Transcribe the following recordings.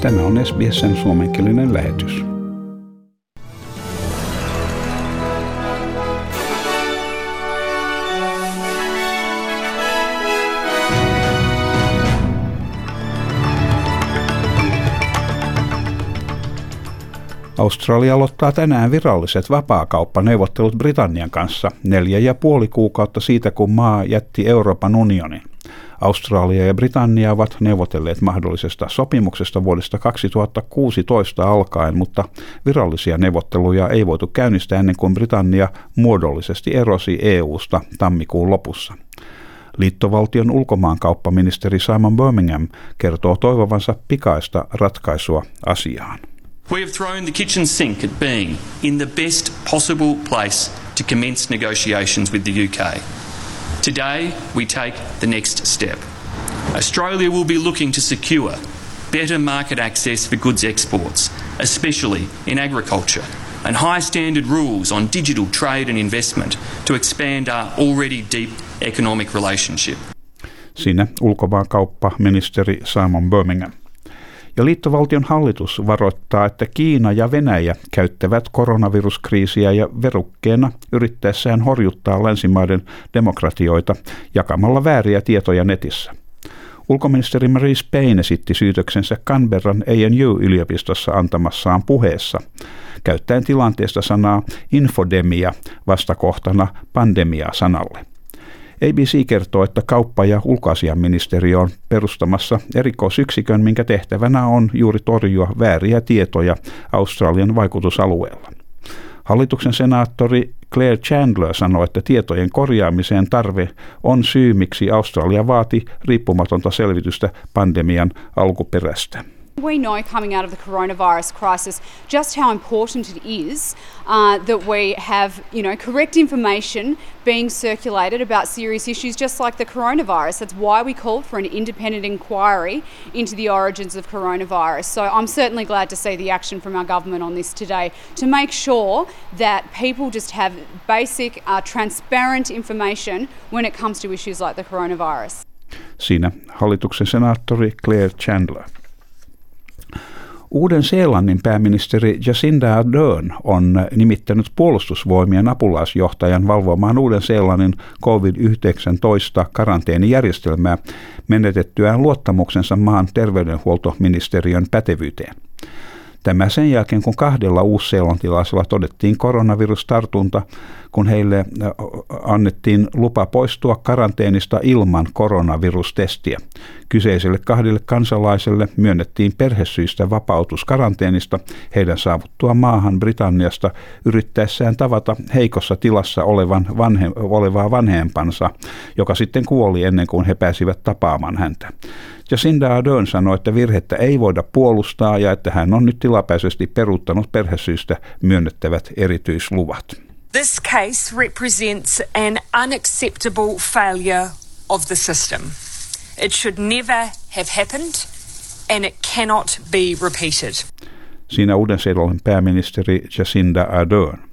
Tämä on SBSn suomenkielinen lähetys. Australia aloittaa tänään viralliset vapaakauppaneuvottelut Britannian kanssa neljä ja puoli kuukautta siitä, kun maa jätti Euroopan unionin. Australia ja Britannia ovat neuvotelleet mahdollisesta sopimuksesta vuodesta 2016 alkaen, mutta virallisia neuvotteluja ei voitu käynnistää ennen kuin Britannia muodollisesti erosi EU-sta tammikuun lopussa. Liittovaltion ulkomaankauppaministeri Simon Birmingham kertoo toivovansa pikaista ratkaisua asiaan. We have thrown the kitchen sink at being in the best possible place to commence negotiations with the UK. Today, we take the next step. Australia will be looking to secure better market access for goods exports, especially in agriculture, and high standard rules on digital trade and investment to expand our already deep economic relationship. Siinä ulkomaankauppaministeri Simon Birmingham. Ja liittovaltion hallitus varoittaa, että Kiina ja Venäjä käyttävät koronaviruskriisiä ja verukkeena yrittäessään horjuttaa länsimaiden demokratioita jakamalla vääriä tietoja netissä. Ulkoministeri Marie Payne esitti syytöksensä Canberran ANU-yliopistossa antamassaan puheessa, käyttäen tilanteesta sanaa infodemia vastakohtana pandemia-sanalle. ABC kertoo, että kauppa- ja ulkoasiaministeriö on perustamassa erikoisyksikön, minkä tehtävänä on juuri torjua vääriä tietoja Australian vaikutusalueella. Hallituksen senaattori Claire Chandler sanoi, että tietojen korjaamiseen tarve on syy, miksi Australia vaati riippumatonta selvitystä pandemian alkuperästä. We know coming out of the coronavirus crisis just how important it is uh, that we have, you know, correct information being circulated about serious issues, just like the coronavirus. That's why we called for an independent inquiry into the origins of coronavirus. So I'm certainly glad to see the action from our government on this today to make sure that people just have basic, uh, transparent information when it comes to issues like the coronavirus. Siinä hallituksen senaattori Claire Chandler. Uuden-Seelannin pääministeri Jacinda Ardern on nimittänyt puolustusvoimien apulaisjohtajan valvomaan Uuden-Seelannin COVID-19 karanteenijärjestelmää menetettyään luottamuksensa maan terveydenhuoltoministeriön pätevyyteen. Tämä sen jälkeen, kun kahdella uusseelantilaisella todettiin koronavirustartunta, kun heille annettiin lupa poistua karanteenista ilman koronavirustestiä. Kyseiselle kahdelle kansalaiselle myönnettiin perhesyistä vapautus karanteenista heidän saavuttua maahan Britanniasta yrittäessään tavata heikossa tilassa olevan vanhe, olevaa vanhempansa, joka sitten kuoli ennen kuin he pääsivät tapaamaan häntä. Jacinda Ardern sanoi, että virhettä ei voida puolustaa ja että hän on nyt tilapäisesti peruuttanut perhesyistä myönnettävät erityisluvat. This case represents an unacceptable failure of the system. It should never have happened and it cannot be repeated. Siinä uuden pääministeri Jacinda Ardern.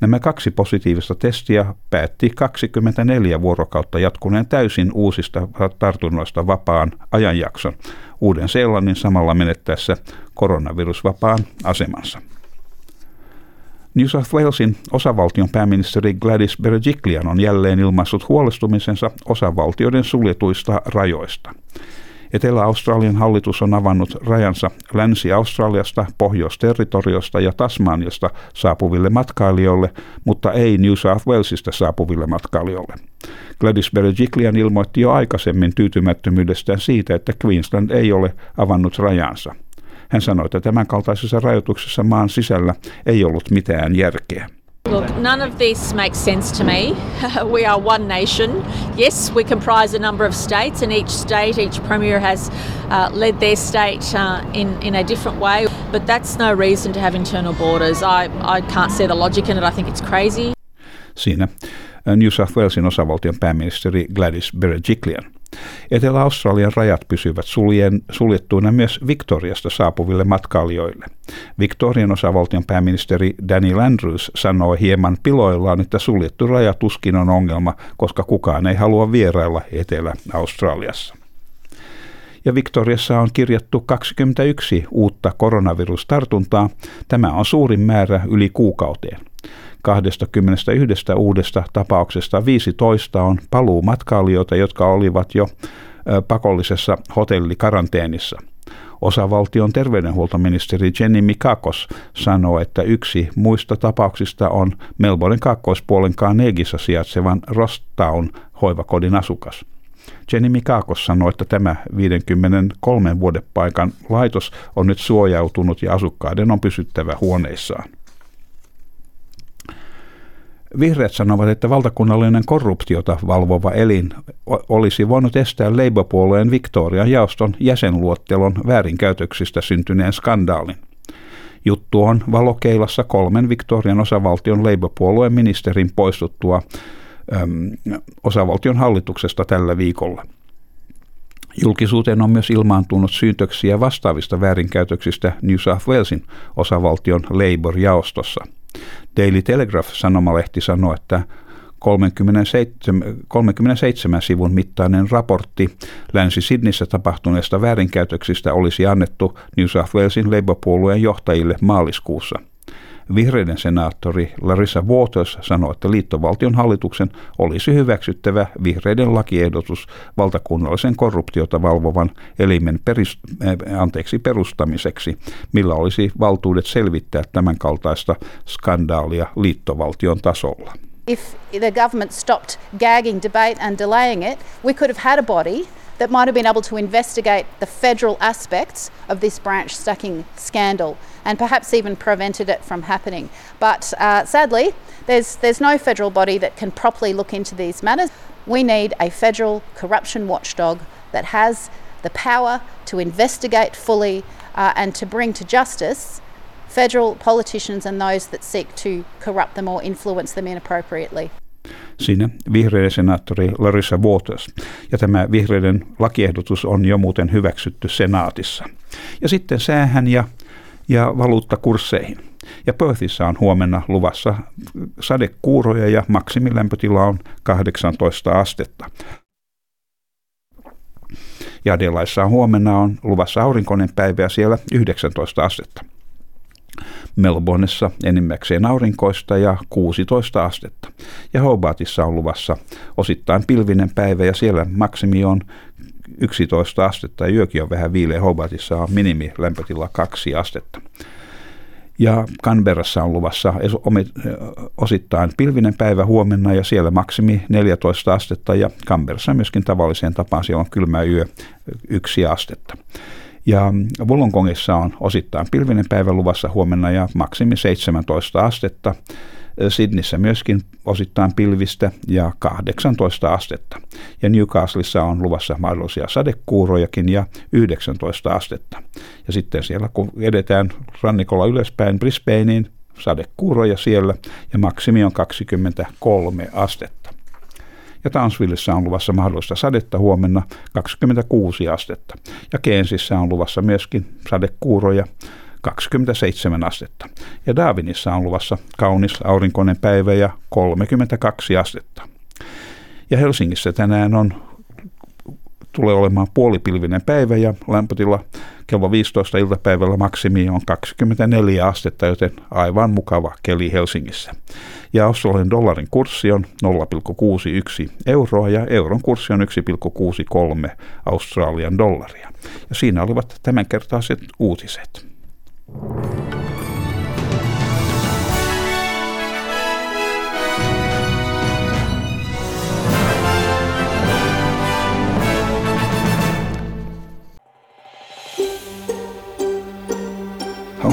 Nämä kaksi positiivista testiä päätti 24 vuorokautta jatkuneen täysin uusista tartunnoista vapaan ajanjakson Uuden-Seelannin samalla menettäessä koronavirusvapaan asemansa. New South Walesin osavaltion pääministeri Gladys Berejiklian on jälleen ilmaissut huolestumisensa osavaltioiden suljetuista rajoista. Etelä-Australian hallitus on avannut rajansa Länsi-Australiasta, Pohjois-Territoriosta ja Tasmaniasta saapuville matkailijoille, mutta ei New South Walesista saapuville matkailijoille. Gladys Berejiklian ilmoitti jo aikaisemmin tyytymättömyydestään siitä, että Queensland ei ole avannut rajansa. Hän sanoi, että tämänkaltaisessa rajoituksessa maan sisällä ei ollut mitään järkeä. Look, none of this makes sense to me. we are one nation. Yes, we comprise a number of states, and each state, each premier has uh, led their state uh, in, in a different way. But that's no reason to have internal borders. I, I can't see the logic in it. I think it's crazy. Siinä New South Walesin osavaltion pääministeri Gladys Berejiklian. Etelä-Australian rajat pysyvät suljen, suljettuina myös Victoriasta saapuville matkailijoille. Victorian osavaltion pääministeri Danny Andrews sanoi hieman piloillaan, että suljettu raja tuskin on ongelma, koska kukaan ei halua vierailla Etelä-Australiassa. Ja Victoriassa on kirjattu 21 uutta koronavirustartuntaa. Tämä on suurin määrä yli kuukauteen. 21 uudesta tapauksesta 15 on paluumatkailijoita, jotka olivat jo pakollisessa hotellikaranteenissa. Osavaltion terveydenhuoltoministeri Jenny Mikakos sanoo, että yksi muista tapauksista on Melbournen kaakkoispuolen Carnegissa sijaitsevan Rostown hoivakodin asukas. Jenny Mikakos sanoi, että tämä 53 vuoden paikan laitos on nyt suojautunut ja asukkaiden on pysyttävä huoneissaan. Vihreät sanovat, että valtakunnallinen korruptiota valvova elin olisi voinut estää Labour-puolueen Victorian jaoston jäsenluottelon väärinkäytöksistä syntyneen skandaalin. Juttu on valokeilassa kolmen Victorian osavaltion Labour-puolueen ministerin poistuttua äm, osavaltion hallituksesta tällä viikolla. Julkisuuteen on myös ilmaantunut syytöksiä vastaavista väärinkäytöksistä New South Walesin osavaltion Labour-jaostossa – Daily Telegraph-sanomalehti sanoi, että 37, 37 sivun mittainen raportti Länsi-Sidnissä tapahtuneesta väärinkäytöksistä olisi annettu New South Walesin Labour-puolueen johtajille maaliskuussa – Vihreiden senaattori Larissa Waters sanoi, että liittovaltion hallituksen olisi hyväksyttävä vihreiden lakiehdotus valtakunnallisen korruptiota valvovan elimen peris, äh, anteeksi, perustamiseksi, millä olisi valtuudet selvittää tämänkaltaista skandaalia liittovaltion tasolla. If the government stopped gagging debate and delaying it, we could have had a body that might have been able to investigate the federal aspects of this branch stacking scandal and perhaps even prevented it from happening. But uh, sadly, there's, there's no federal body that can properly look into these matters. We need a federal corruption watchdog that has the power to investigate fully uh, and to bring to justice federal politicians and those that seek to corrupt them or influence them inappropriately. Siinä vihreiden senaattori Larissa Waters. Ja tämä vihreiden lakiehdotus on jo muuten hyväksytty senaatissa. Ja sitten säähän ja, ja valuuttakursseihin. Ja Perthissä on huomenna luvassa sadekuuroja ja maksimilämpötila on 18 astetta. Ja Adelaissa on huomenna on luvassa aurinkoinen päivä ja siellä 19 astetta. Melbourneissa enimmäkseen aurinkoista ja 16 astetta. Ja Hobartissa on luvassa osittain pilvinen päivä ja siellä maksimi on 11 astetta ja yökin on vähän viileä. Hobartissa on minimi lämpötila 2 astetta. Ja Canberrassa on luvassa osittain pilvinen päivä huomenna ja siellä maksimi 14 astetta ja Canberrassa myöskin tavalliseen tapaan siellä on kylmä yö 1 astetta. Ja Wollongongissa on osittain pilvinen päivä luvassa huomenna ja maksimi 17 astetta. Sydneyssä myöskin osittain pilvistä ja 18 astetta. Ja Newcastleissa on luvassa mahdollisia sadekuurojakin ja 19 astetta. Ja sitten siellä kun edetään rannikolla ylöspäin Brisbaneen, sadekuuroja siellä ja maksimi on 23 astetta ja Townsvillessä on luvassa mahdollista sadetta huomenna 26 astetta. Ja Keensissä on luvassa myöskin sadekuuroja 27 astetta. Ja Darwinissa on luvassa kaunis aurinkoinen päivä ja 32 astetta. Ja Helsingissä tänään on tulee olemaan puolipilvinen päivä ja lämpötila kello 15 iltapäivällä maksimi on 24 astetta, joten aivan mukava keli Helsingissä. Ja Australian dollarin kurssi on 0,61 euroa ja euron kurssi on 1,63 Australian dollaria. Ja siinä olivat tämänkertaiset uutiset.